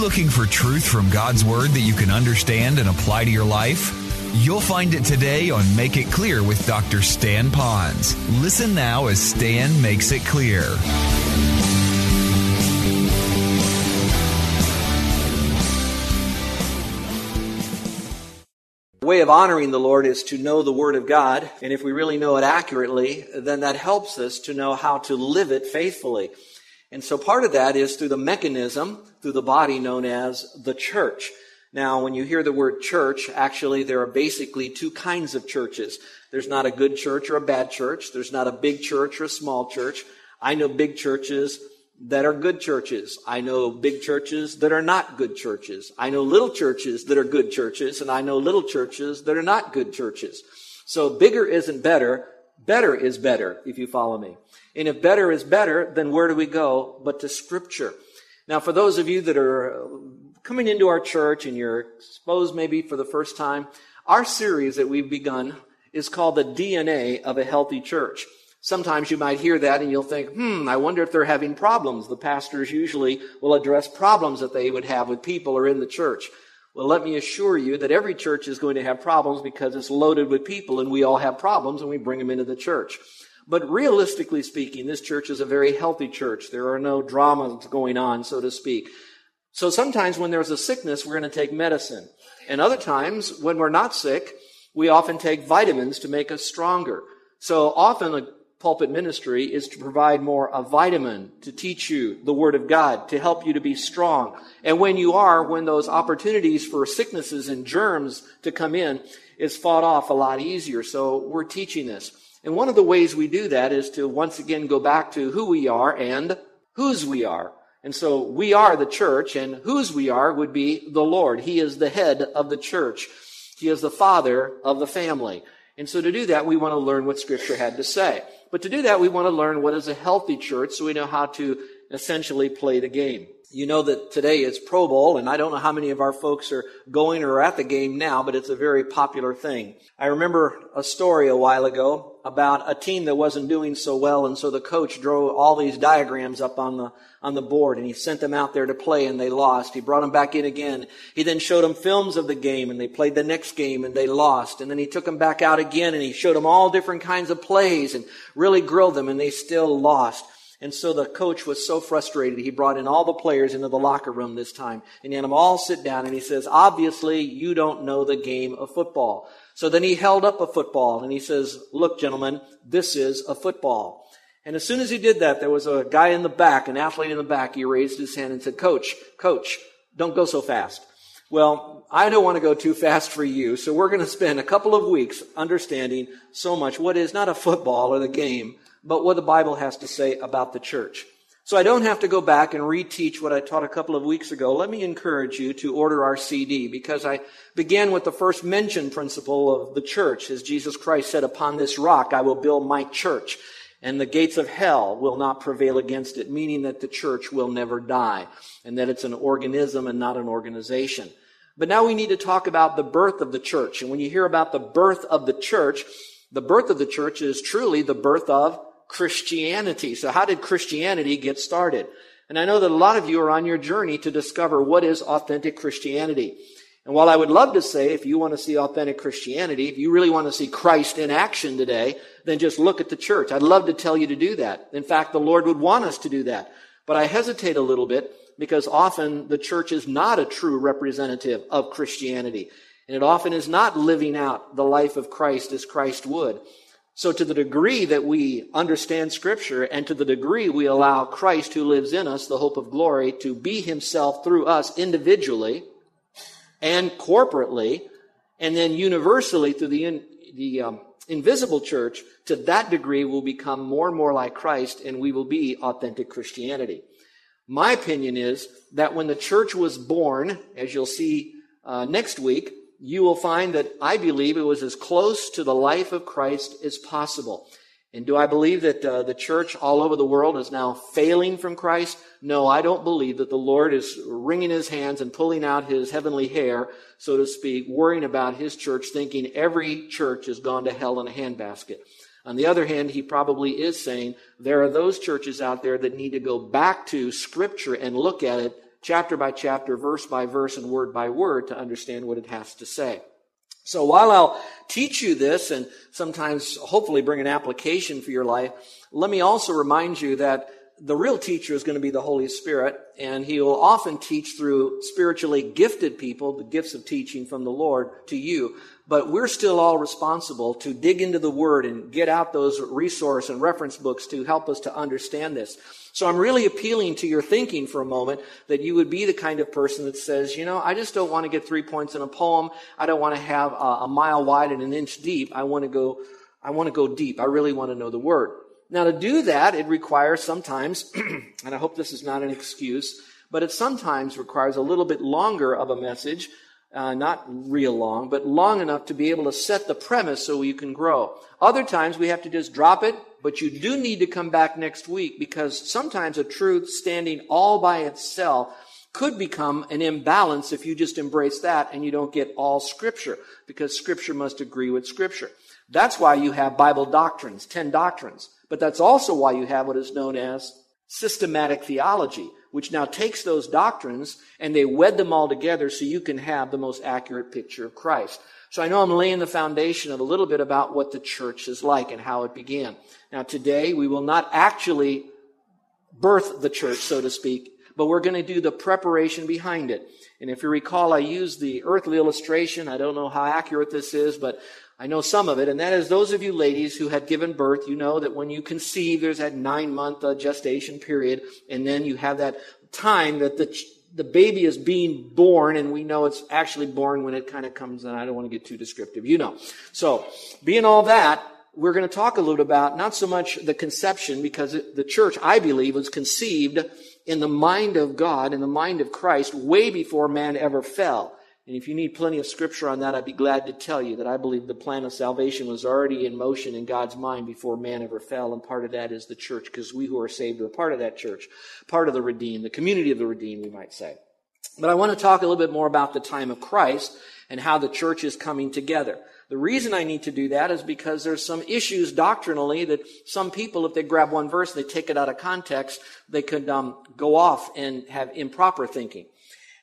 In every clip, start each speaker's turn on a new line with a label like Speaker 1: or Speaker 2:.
Speaker 1: looking for truth from God's Word that you can understand and apply to your life? You'll find it today on Make It Clear with Dr. Stan Ponz. Listen now as Stan makes it clear.
Speaker 2: way of honoring the Lord is to know the Word of God. And if we really know it accurately, then that helps us to know how to live it faithfully. And so part of that is through the mechanism, through the body known as the church. Now, when you hear the word church, actually there are basically two kinds of churches. There's not a good church or a bad church. There's not a big church or a small church. I know big churches that are good churches. I know big churches that are not good churches. I know little churches that are good churches, and I know little churches that are not good churches. So bigger isn't better. Better is better, if you follow me. And if better is better, then where do we go but to scripture? Now, for those of you that are coming into our church and you're exposed maybe for the first time, our series that we've begun is called the DNA of a healthy church. Sometimes you might hear that and you'll think, hmm, I wonder if they're having problems. The pastors usually will address problems that they would have with people or in the church. Well, let me assure you that every church is going to have problems because it's loaded with people and we all have problems and we bring them into the church. But realistically speaking, this church is a very healthy church. There are no dramas going on, so to speak. So sometimes when there's a sickness, we're going to take medicine. And other times, when we're not sick, we often take vitamins to make us stronger. So often a pulpit ministry is to provide more a vitamin to teach you the Word of God, to help you to be strong. And when you are, when those opportunities for sicknesses and germs to come in is fought off a lot easier. So we're teaching this. And one of the ways we do that is to once again go back to who we are and whose we are. And so we are the church and whose we are would be the Lord. He is the head of the church. He is the father of the family. And so to do that, we want to learn what scripture had to say. But to do that, we want to learn what is a healthy church so we know how to essentially play the game. You know that today is Pro Bowl, and I don't know how many of our folks are going or at the game now, but it's a very popular thing. I remember a story a while ago about a team that wasn't doing so well, and so the coach drew all these diagrams up on the on the board, and he sent them out there to play, and they lost. He brought them back in again. He then showed them films of the game, and they played the next game, and they lost. And then he took them back out again, and he showed them all different kinds of plays, and really grilled them, and they still lost. And so the coach was so frustrated, he brought in all the players into the locker room this time and he had them all sit down and he says, obviously you don't know the game of football. So then he held up a football and he says, look gentlemen, this is a football. And as soon as he did that, there was a guy in the back, an athlete in the back. He raised his hand and said, coach, coach, don't go so fast. Well, I don't want to go too fast for you, so we're going to spend a couple of weeks understanding so much what is not a football or the game, but what the Bible has to say about the church. So I don't have to go back and reteach what I taught a couple of weeks ago. Let me encourage you to order our CD because I began with the first mention principle of the church as Jesus Christ said, upon this rock I will build my church and the gates of hell will not prevail against it, meaning that the church will never die and that it's an organism and not an organization. But now we need to talk about the birth of the church. And when you hear about the birth of the church, the birth of the church is truly the birth of Christianity. So how did Christianity get started? And I know that a lot of you are on your journey to discover what is authentic Christianity. And while I would love to say, if you want to see authentic Christianity, if you really want to see Christ in action today, then just look at the church. I'd love to tell you to do that. In fact, the Lord would want us to do that. But I hesitate a little bit because often the church is not a true representative of Christianity. And it often is not living out the life of Christ as Christ would. So to the degree that we understand scripture and to the degree we allow Christ who lives in us, the hope of glory, to be himself through us individually and corporately and then universally through the, the um, invisible church, to that degree, we'll become more and more like Christ and we will be authentic Christianity. My opinion is that when the church was born, as you'll see uh, next week, you will find that I believe it was as close to the life of Christ as possible. And do I believe that uh, the church all over the world is now failing from Christ? No, I don't believe that the Lord is wringing his hands and pulling out his heavenly hair, so to speak, worrying about his church, thinking every church has gone to hell in a handbasket. On the other hand, he probably is saying there are those churches out there that need to go back to Scripture and look at it chapter by chapter, verse by verse, and word by word to understand what it has to say. So while I'll teach you this and sometimes hopefully bring an application for your life, let me also remind you that the real teacher is going to be the Holy Spirit, and he will often teach through spiritually gifted people, the gifts of teaching from the Lord to you. But we're still all responsible to dig into the Word and get out those resource and reference books to help us to understand this. So I'm really appealing to your thinking for a moment that you would be the kind of person that says, you know, I just don't want to get three points in a poem. I don't want to have a, mile wide and an inch deep. I want to go, I want to go deep. I really want to know the word. Now to do that, it requires sometimes, and I hope this is not an excuse, but it sometimes requires a little bit longer of a message, uh, not real long, but long enough to be able to set the premise so you can grow. Other times we have to just drop it, but you do need to come back next week because sometimes a truth standing all by itself could become an imbalance if you just embrace that and you don't get all scripture because scripture must agree with scripture. That's why you have Bible doctrines, 10 doctrines. But that's also why you have what is known as systematic theology, which now takes those doctrines and they wed them all together so you can have the most accurate picture of Christ. So I know I'm laying the foundation of a little bit about what the church is like and how it began. Now today we will not actually birth the church, so to speak, but we're going to do the preparation behind it. And if you recall, I used the earthly illustration. I don't know how accurate this is, but I know some of it, and that is those of you ladies who had given birth, you know that when you conceive, there's that nine month uh, gestation period, and then you have that time that the, the baby is being born, and we know it's actually born when it kind of comes, and I don't want to get too descriptive, you know. So, being all that, we're going to talk a little about not so much the conception, because the church, I believe, was conceived in the mind of God, in the mind of Christ, way before man ever fell. And if you need plenty of scripture on that, I'd be glad to tell you that I believe the plan of salvation was already in motion in God's mind before man ever fell. And part of that is the church, because we who are saved are part of that church, part of the redeemed, the community of the redeemed, we might say. But I want to talk a little bit more about the time of Christ and how the church is coming together. The reason I need to do that is because there's some issues doctrinally that some people, if they grab one verse, and they take it out of context, they could um, go off and have improper thinking.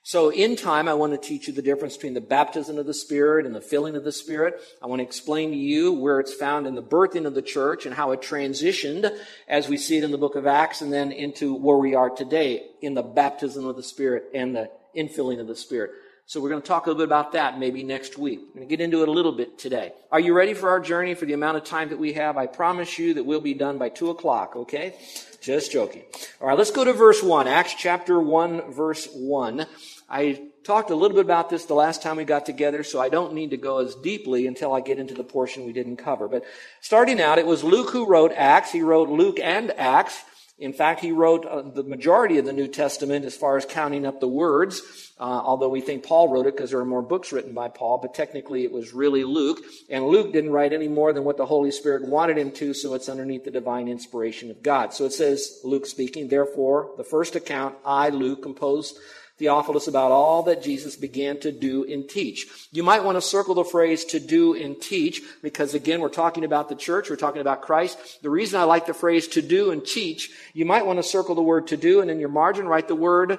Speaker 2: So in time, I want to teach you the difference between the baptism of the Spirit and the filling of the Spirit. I want to explain to you where it's found in the birthing of the church and how it transitioned as we see it in the book of Acts and then into where we are today in the baptism of the Spirit and the infilling of the Spirit. So we're going to talk a little bit about that maybe next week. I'm going to get into it a little bit today. Are you ready for our journey for the amount of time that we have? I promise you that we'll be done by two o'clock, okay? Just joking. All right, let's go to verse one. Acts chapter one, verse one. I talked a little bit about this the last time we got together, so I don't need to go as deeply until I get into the portion we didn't cover. But starting out, it was Luke who wrote Acts. He wrote Luke and Acts. In fact, he wrote uh, the majority of the New Testament as far as counting up the words, uh, although we think Paul wrote it because there are more books written by Paul, but technically it was really Luke. And Luke didn't write any more than what the Holy Spirit wanted him to, so it's underneath the divine inspiration of God. So it says, Luke speaking, therefore, the first account I, Luke, composed Theophilus about all that Jesus began to do and teach. You might want to circle the phrase to do and teach because again, we're talking about the church. We're talking about Christ. The reason I like the phrase to do and teach, you might want to circle the word to do and in your margin write the word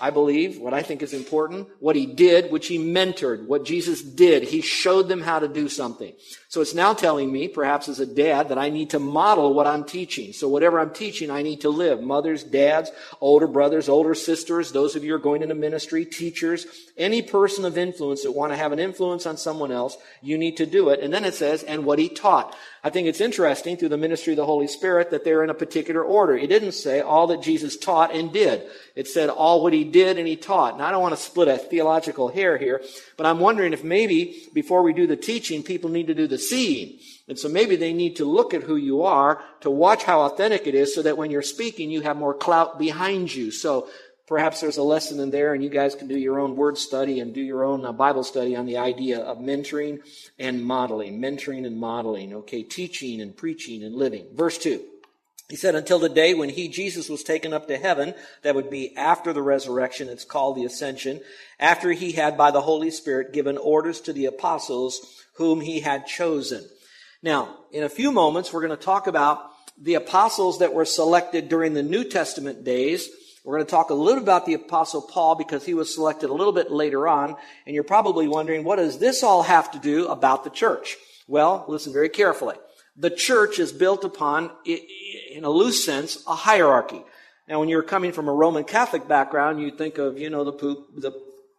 Speaker 2: I believe, what I think is important, what he did, which he mentored, what Jesus did. He showed them how to do something. So it's now telling me, perhaps as a dad, that I need to model what I'm teaching. So whatever I'm teaching, I need to live. Mothers, dads, older brothers, older sisters, those of you who are going into ministry, teachers, any person of influence that want to have an influence on someone else, you need to do it. And then it says, and what he taught. I think it's interesting through the ministry of the Holy Spirit that they're in a particular order. It didn't say all that Jesus taught and did. It said all what he did and he taught. And I don't want to split a theological hair here, but I'm wondering if maybe before we do the teaching, people need to do the seeing. And so maybe they need to look at who you are to watch how authentic it is so that when you're speaking, you have more clout behind you. So perhaps there's a lesson in there and you guys can do your own word study and do your own uh, Bible study on the idea of mentoring and modeling. Mentoring and modeling. Okay. Teaching and preaching and living. Verse two. He said, until the day when he, Jesus, was taken up to heaven, that would be after the resurrection, it's called the ascension, after he had by the Holy Spirit given orders to the apostles whom he had chosen. Now, in a few moments, we're going to talk about the apostles that were selected during the New Testament days. We're going to talk a little bit about the apostle Paul because he was selected a little bit later on. And you're probably wondering, what does this all have to do about the church? Well, listen very carefully. The church is built upon, in a loose sense, a hierarchy. Now, when you're coming from a Roman Catholic background, you think of, you know, the poop, the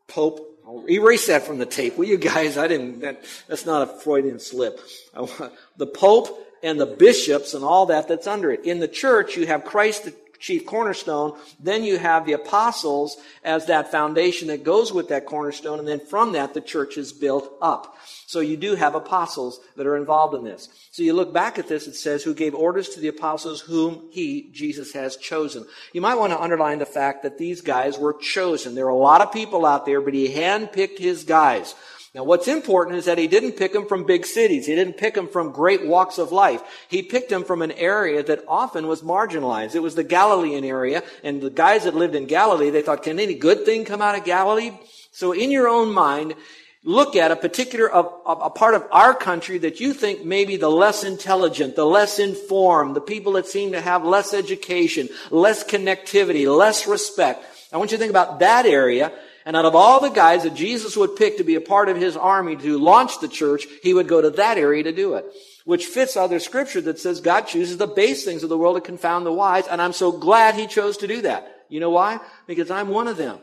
Speaker 2: Pope, I'll erase that from the tape, will you guys? I didn't, that, that's not a Freudian slip. The Pope and the bishops and all that that's under it. In the church, you have Christ, chief cornerstone. Then you have the apostles as that foundation that goes with that cornerstone. And then from that, the church is built up. So you do have apostles that are involved in this. So you look back at this, it says, who gave orders to the apostles whom he, Jesus, has chosen. You might want to underline the fact that these guys were chosen. There are a lot of people out there, but he handpicked his guys. Now what's important is that he didn't pick them from big cities. He didn't pick them from great walks of life. He picked them from an area that often was marginalized. It was the Galilean area, and the guys that lived in Galilee, they thought, can any good thing come out of Galilee? So in your own mind, look at a particular a, a, part of our country that you think may be the less intelligent, the less informed, the people that seem to have less education, less connectivity, less respect. I want you to think about that area and out of all the guys that Jesus would pick to be a part of his army to launch the church, he would go to that area to do it. Which fits other scripture that says God chooses the base things of the world to confound the wise. And I'm so glad he chose to do that. You know why? Because I'm one of them.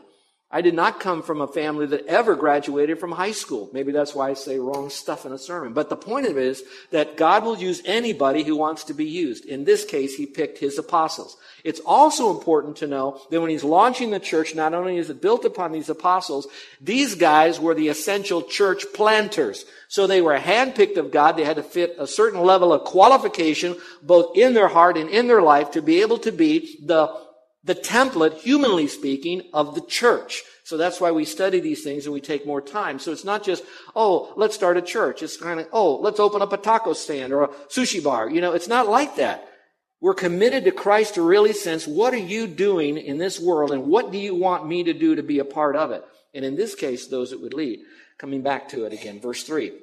Speaker 2: I did not come from a family that ever graduated from high school. Maybe that's why I say wrong stuff in a sermon. But the point of it is that God will use anybody who wants to be used. In this case, he picked his apostles. It's also important to know that when he's launching the church, not only is it built upon these apostles, these guys were the essential church planters. So they were handpicked of God. They had to fit a certain level of qualification, both in their heart and in their life, to be able to be the the template, humanly speaking, of the church. So that's why we study these things and we take more time. So it's not just, oh, let's start a church. It's kind of, oh, let's open up a taco stand or a sushi bar. You know, it's not like that. We're committed to Christ to really sense what are you doing in this world and what do you want me to do to be a part of it? And in this case, those that would lead. Coming back to it again, verse 3.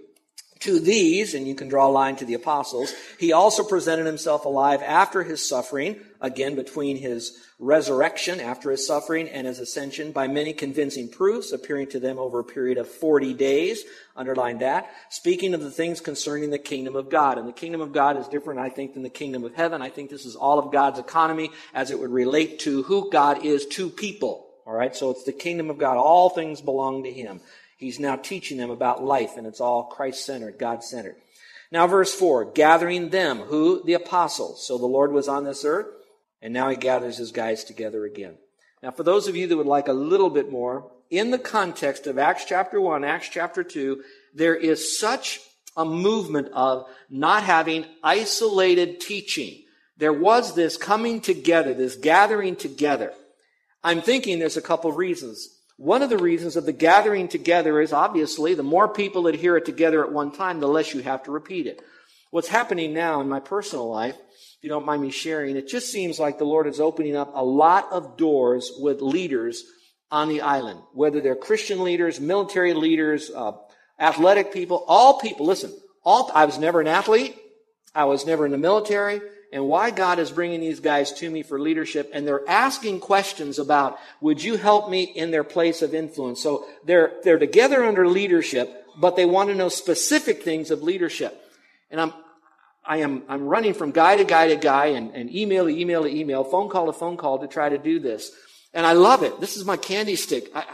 Speaker 2: To these, and you can draw a line to the apostles, he also presented himself alive after his suffering, again between his resurrection after his suffering and his ascension by many convincing proofs, appearing to them over a period of 40 days. Underline that. Speaking of the things concerning the kingdom of God. And the kingdom of God is different, I think, than the kingdom of heaven. I think this is all of God's economy as it would relate to who God is to people. All right. So it's the kingdom of God. All things belong to him. He's now teaching them about life, and it's all Christ centered, God centered. Now, verse 4 gathering them, who? The apostles. So the Lord was on this earth, and now he gathers his guys together again. Now, for those of you that would like a little bit more, in the context of Acts chapter 1, Acts chapter 2, there is such a movement of not having isolated teaching. There was this coming together, this gathering together. I'm thinking there's a couple of reasons. One of the reasons of the gathering together is obviously the more people that hear it together at one time, the less you have to repeat it. What's happening now in my personal life, if you don't mind me sharing, it just seems like the Lord is opening up a lot of doors with leaders on the island, whether they're Christian leaders, military leaders, uh, athletic people, all people. Listen, all, I was never an athlete. I was never in the military and why God is bringing these guys to me for leadership. And they're asking questions about, would you help me in their place of influence? So they're, they're together under leadership, but they want to know specific things of leadership. And I'm, I am, I'm running from guy to guy to guy and, and email to email to email, phone call to phone call to try to do this. And I love it. This is my candy stick. I,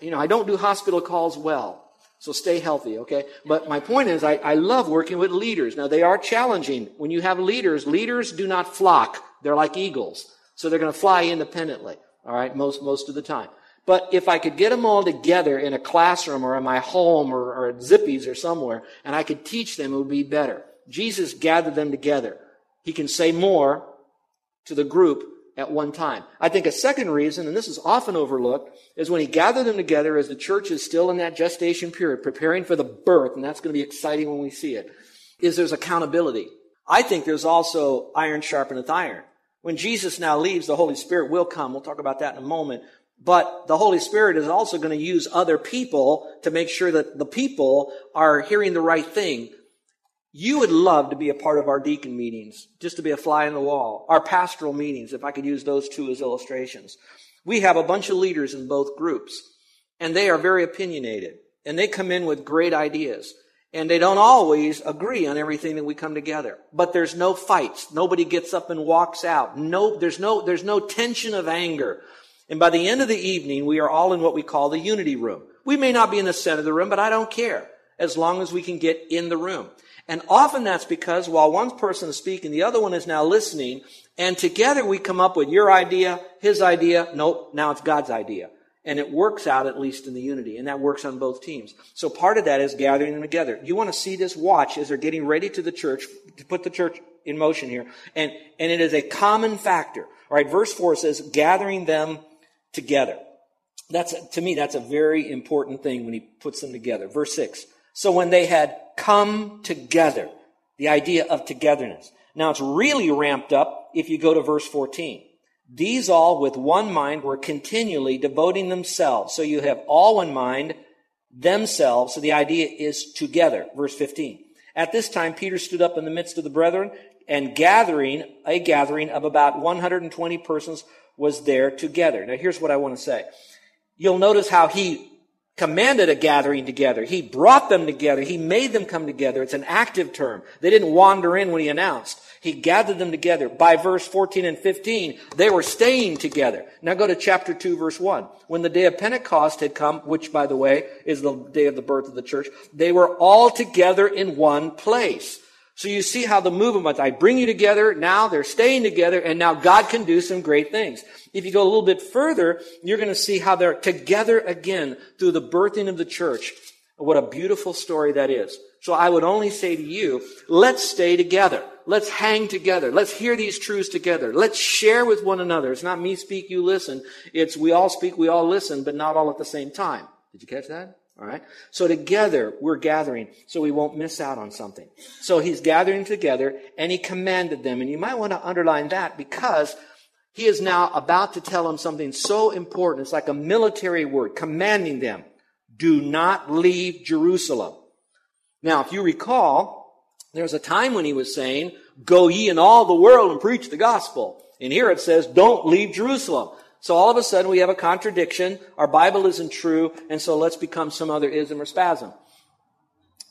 Speaker 2: you know, I don't do hospital calls well. So stay healthy, okay? But my point is, I, I love working with leaders. Now, they are challenging. When you have leaders, leaders do not flock. They're like eagles. So they're going to fly independently, all right, most, most of the time. But if I could get them all together in a classroom or in my home or, or at Zippy's or somewhere, and I could teach them, it would be better. Jesus gathered them together. He can say more to the group at one time. I think a second reason, and this is often overlooked, is when he gathered them together as the church is still in that gestation period, preparing for the birth, and that's going to be exciting when we see it, is there's accountability. I think there's also iron sharpeneth iron. When Jesus now leaves, the Holy Spirit will come. We'll talk about that in a moment. But the Holy Spirit is also going to use other people to make sure that the people are hearing the right thing. You would love to be a part of our deacon meetings, just to be a fly in the wall. Our pastoral meetings, if I could use those two as illustrations. We have a bunch of leaders in both groups, and they are very opinionated, and they come in with great ideas. And they don't always agree on everything that we come together. But there's no fights. Nobody gets up and walks out. No, there's no, there's no tension of anger. And by the end of the evening, we are all in what we call the unity room. We may not be in the center of the room, but I don't care as long as we can get in the room. And often that's because while one person is speaking, the other one is now listening, and together we come up with your idea, his idea, nope, now it's God's idea. And it works out at least in the unity, and that works on both teams. So part of that is gathering them together. You want to see this watch as they're getting ready to the church, to put the church in motion here. And, and it is a common factor. All right, verse 4 says, gathering them together. That's, to me, that's a very important thing when he puts them together. Verse 6. So when they had come together, the idea of togetherness. Now it's really ramped up if you go to verse 14. These all with one mind were continually devoting themselves. So you have all one mind, themselves. So the idea is together. Verse 15. At this time, Peter stood up in the midst of the brethren and gathering, a gathering of about 120 persons was there together. Now here's what I want to say. You'll notice how he commanded a gathering together. He brought them together. He made them come together. It's an active term. They didn't wander in when he announced. He gathered them together. By verse 14 and 15, they were staying together. Now go to chapter 2, verse 1. When the day of Pentecost had come, which by the way is the day of the birth of the church, they were all together in one place. So you see how the movement, I bring you together, now they're staying together, and now God can do some great things. If you go a little bit further, you're going to see how they're together again through the birthing of the church. What a beautiful story that is. So I would only say to you, let's stay together. Let's hang together. Let's hear these truths together. Let's share with one another. It's not me speak, you listen. It's we all speak, we all listen, but not all at the same time. Did you catch that? All right. So together we're gathering so we won't miss out on something. So he's gathering together and he commanded them. And you might want to underline that because he is now about to tell them something so important. It's like a military word, commanding them. Do not leave Jerusalem. Now, if you recall, there was a time when he was saying, go ye in all the world and preach the gospel. And here it says, don't leave Jerusalem. So all of a sudden we have a contradiction. Our Bible isn't true, and so let's become some other ism or spasm.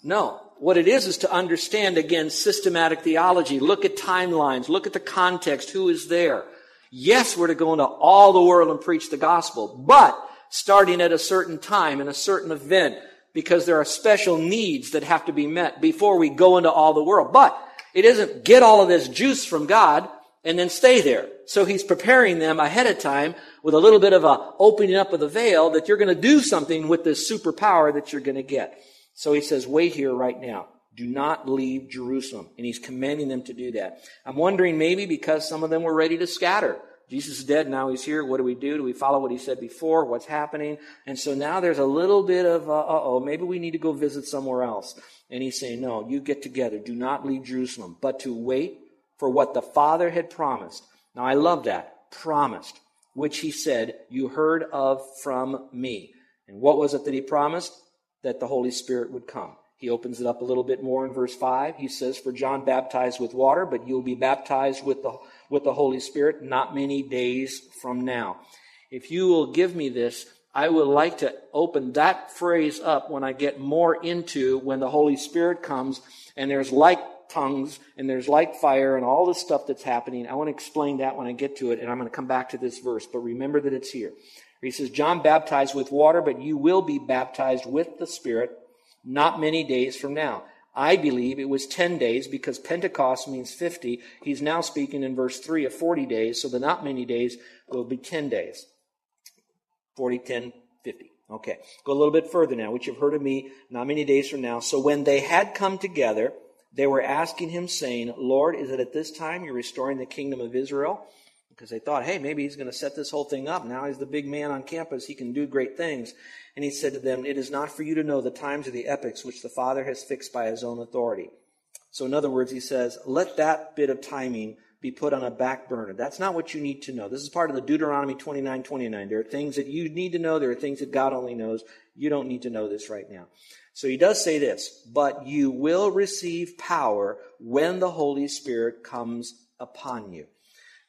Speaker 2: No. What it is is to understand again systematic theology. Look at timelines. Look at the context. Who is there? Yes, we're to go into all the world and preach the gospel, but starting at a certain time in a certain event because there are special needs that have to be met before we go into all the world. But it isn't get all of this juice from God and then stay there. So he's preparing them ahead of time with a little bit of a opening up of the veil that you're going to do something with this superpower that you're going to get. So he says, wait here right now. Do not leave Jerusalem. And he's commanding them to do that. I'm wondering maybe because some of them were ready to scatter. Jesus is dead. Now he's here. What do we do? Do we follow what he said before? What's happening? And so now there's a little bit of, uh oh, maybe we need to go visit somewhere else. And he's saying, no, you get together. Do not leave Jerusalem, but to wait for what the Father had promised. Now I love that. Promised. Which he said, you heard of from me. And what was it that he promised? That the Holy Spirit would come. He opens it up a little bit more in verse 5. He says, For John baptized with water, but you'll be baptized with the, with the Holy Spirit not many days from now. If you will give me this, I would like to open that phrase up when I get more into when the Holy Spirit comes and there's like tongues and there's like fire and all this stuff that's happening. I want to explain that when I get to it, and I'm going to come back to this verse, but remember that it's here. He says, John baptized with water, but you will be baptized with the Spirit not many days from now. I believe it was 10 days because Pentecost means 50. He's now speaking in verse 3 of 40 days, so the not many days will be 10 days. 40, 10, 50. Okay. Go a little bit further now, which you've heard of me not many days from now. So when they had come together, they were asking him, saying, Lord, is it at this time you're restoring the kingdom of Israel? Because they thought, hey, maybe he's going to set this whole thing up. Now he's the big man on campus. He can do great things. And he said to them, It is not for you to know the times or the epochs which the Father has fixed by his own authority. So, in other words, he says, let that bit of timing be put on a back burner. That's not what you need to know. This is part of the Deuteronomy 29 29. There are things that you need to know, there are things that God only knows. You don't need to know this right now. So he does say this, but you will receive power when the Holy Spirit comes upon you.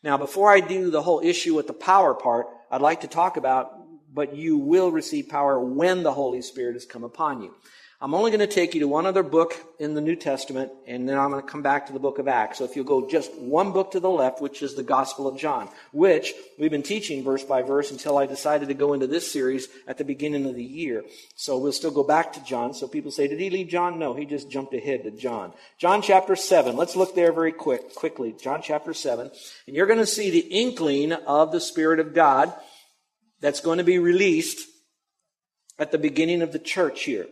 Speaker 2: Now, before I do the whole issue with the power part, I'd like to talk about, but you will receive power when the Holy Spirit has come upon you. I'm only going to take you to one other book in the New Testament, and then I'm going to come back to the book of Acts. So if you'll go just one book to the left, which is the Gospel of John, which we've been teaching verse by verse until I decided to go into this series at the beginning of the year. So we'll still go back to John. So people say, did he leave John? No, he just jumped ahead to John. John chapter 7. Let's look there very quick, quickly. John chapter 7. And you're going to see the inkling of the Spirit of God that's going to be released at the beginning of the church here.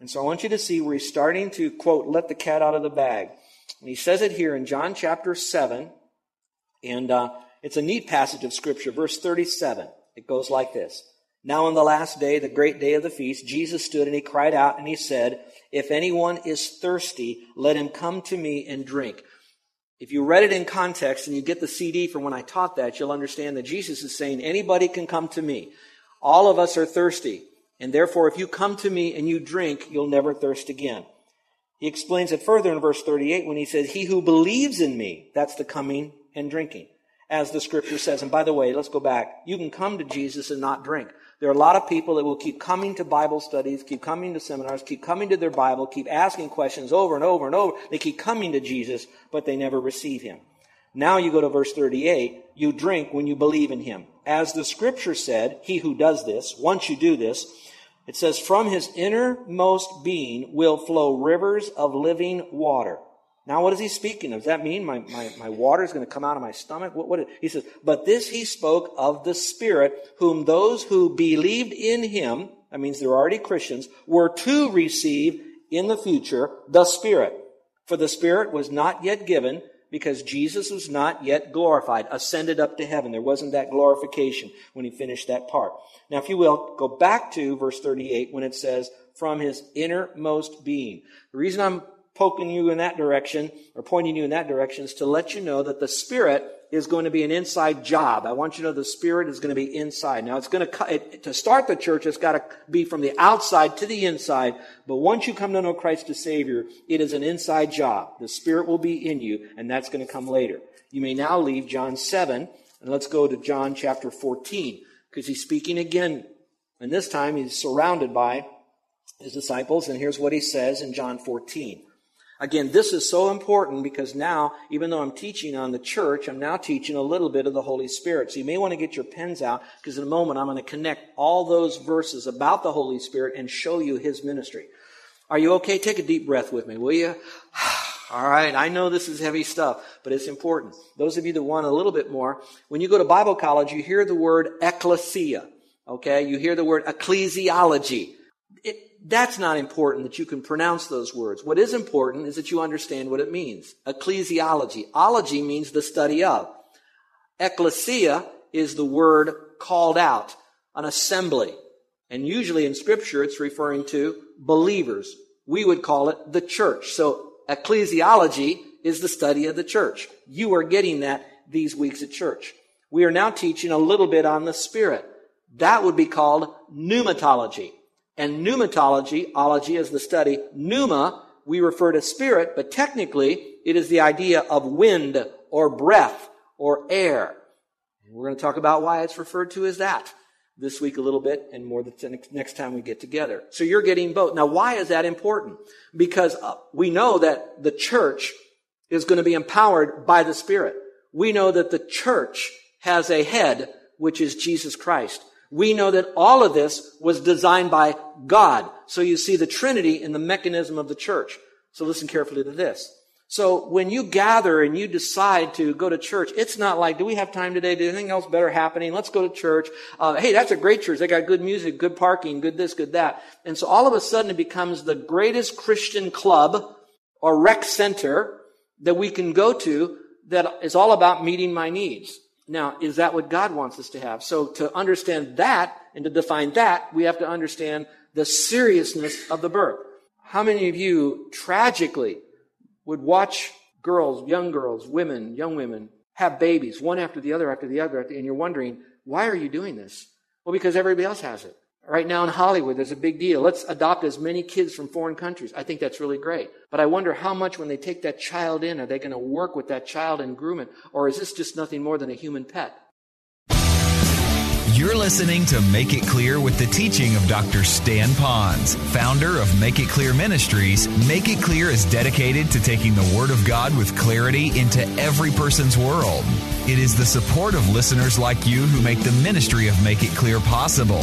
Speaker 2: And so I want you to see where he's starting to, quote, let the cat out of the bag. And he says it here in John chapter 7. And uh, it's a neat passage of Scripture, verse 37. It goes like this Now, on the last day, the great day of the feast, Jesus stood and he cried out and he said, If anyone is thirsty, let him come to me and drink. If you read it in context and you get the CD from when I taught that, you'll understand that Jesus is saying, Anybody can come to me. All of us are thirsty. And therefore, if you come to me and you drink, you'll never thirst again. He explains it further in verse 38 when he says, He who believes in me, that's the coming and drinking, as the scripture says. And by the way, let's go back. You can come to Jesus and not drink. There are a lot of people that will keep coming to Bible studies, keep coming to seminars, keep coming to their Bible, keep asking questions over and over and over. They keep coming to Jesus, but they never receive him. Now you go to verse 38. You drink when you believe in him. As the scripture said, he who does this, once you do this, it says, From his innermost being will flow rivers of living water. Now, what is he speaking of? Does that mean my, my, my water is going to come out of my stomach? What, what, he says, But this he spoke of the Spirit, whom those who believed in him, that means they're already Christians, were to receive in the future the Spirit. For the Spirit was not yet given because Jesus was not yet glorified, ascended up to heaven. There wasn't that glorification when he finished that part. Now, if you will, go back to verse 38 when it says, from his innermost being. The reason I'm poking you in that direction or pointing you in that direction is to let you know that the Spirit is going to be an inside job. I want you to know the Spirit is going to be inside. Now, it's going to, it, to start the church, it's got to be from the outside to the inside. But once you come to know Christ as Savior, it is an inside job. The Spirit will be in you, and that's going to come later. You may now leave John 7, and let's go to John chapter 14 because he's speaking again. And this time he's surrounded by his disciples. And here's what he says in John 14. Again, this is so important because now, even though I'm teaching on the church, I'm now teaching a little bit of the Holy Spirit. So you may want to get your pens out because in a moment I'm going to connect all those verses about the Holy Spirit and show you his ministry. Are you okay? Take a deep breath with me, will you? All right, I know this is heavy stuff, but it's important. Those of you that want a little bit more, when you go to Bible college, you hear the word ecclesia. Okay, you hear the word ecclesiology. That's not important that you can pronounce those words. What is important is that you understand what it means. Ecclesiology. Ology means the study of. Ecclesia is the word called out, an assembly. And usually in scripture, it's referring to believers. We would call it the church. So Ecclesiology is the study of the church. You are getting that these weeks at church. We are now teaching a little bit on the Spirit. That would be called pneumatology. And pneumatology, ology is the study. Pneuma, we refer to spirit, but technically it is the idea of wind or breath or air. we're going to talk about why it's referred to as that. this week a little bit and more the next time we get together. So you're getting both. Now, why is that important? Because uh, we know that the church is going to be empowered by the Spirit. We know that the church has a head, which is Jesus Christ. We know that all of this was designed by God. So you see the Trinity in the mechanism of the church. So listen carefully to this. So when you gather and you decide to go to church, it's not like, do we have time today? Do anything else better happening? Let's go to church. Uh, hey, that's a great church. They got good music, good parking, good this, good that. And so all of a sudden it becomes the greatest Christian club or rec center that we can go to that is all about meeting my needs. Now, is that what God wants us to have? So to understand that and to define that, we have to understand the seriousness of the birth. How many of you tragically would watch girls, young girls, women, young women have babies, one after the other after the other, and you're wondering, why are you doing this? Well, because everybody else has it. Right now in Hollywood, there's a big deal. Let's adopt as many kids from foreign countries. I think that's really great. But I wonder how much when they take that child in, are they going to work with that child and groom it? Or is this just nothing more than a human pet?
Speaker 1: You're listening to Make It Clear with the teaching of Dr. Stan Ponz, founder of Make It Clear Ministries. Make It Clear is dedicated to taking the Word of God with clarity into every person's world. It is the support of listeners like you who make the ministry of Make It Clear possible.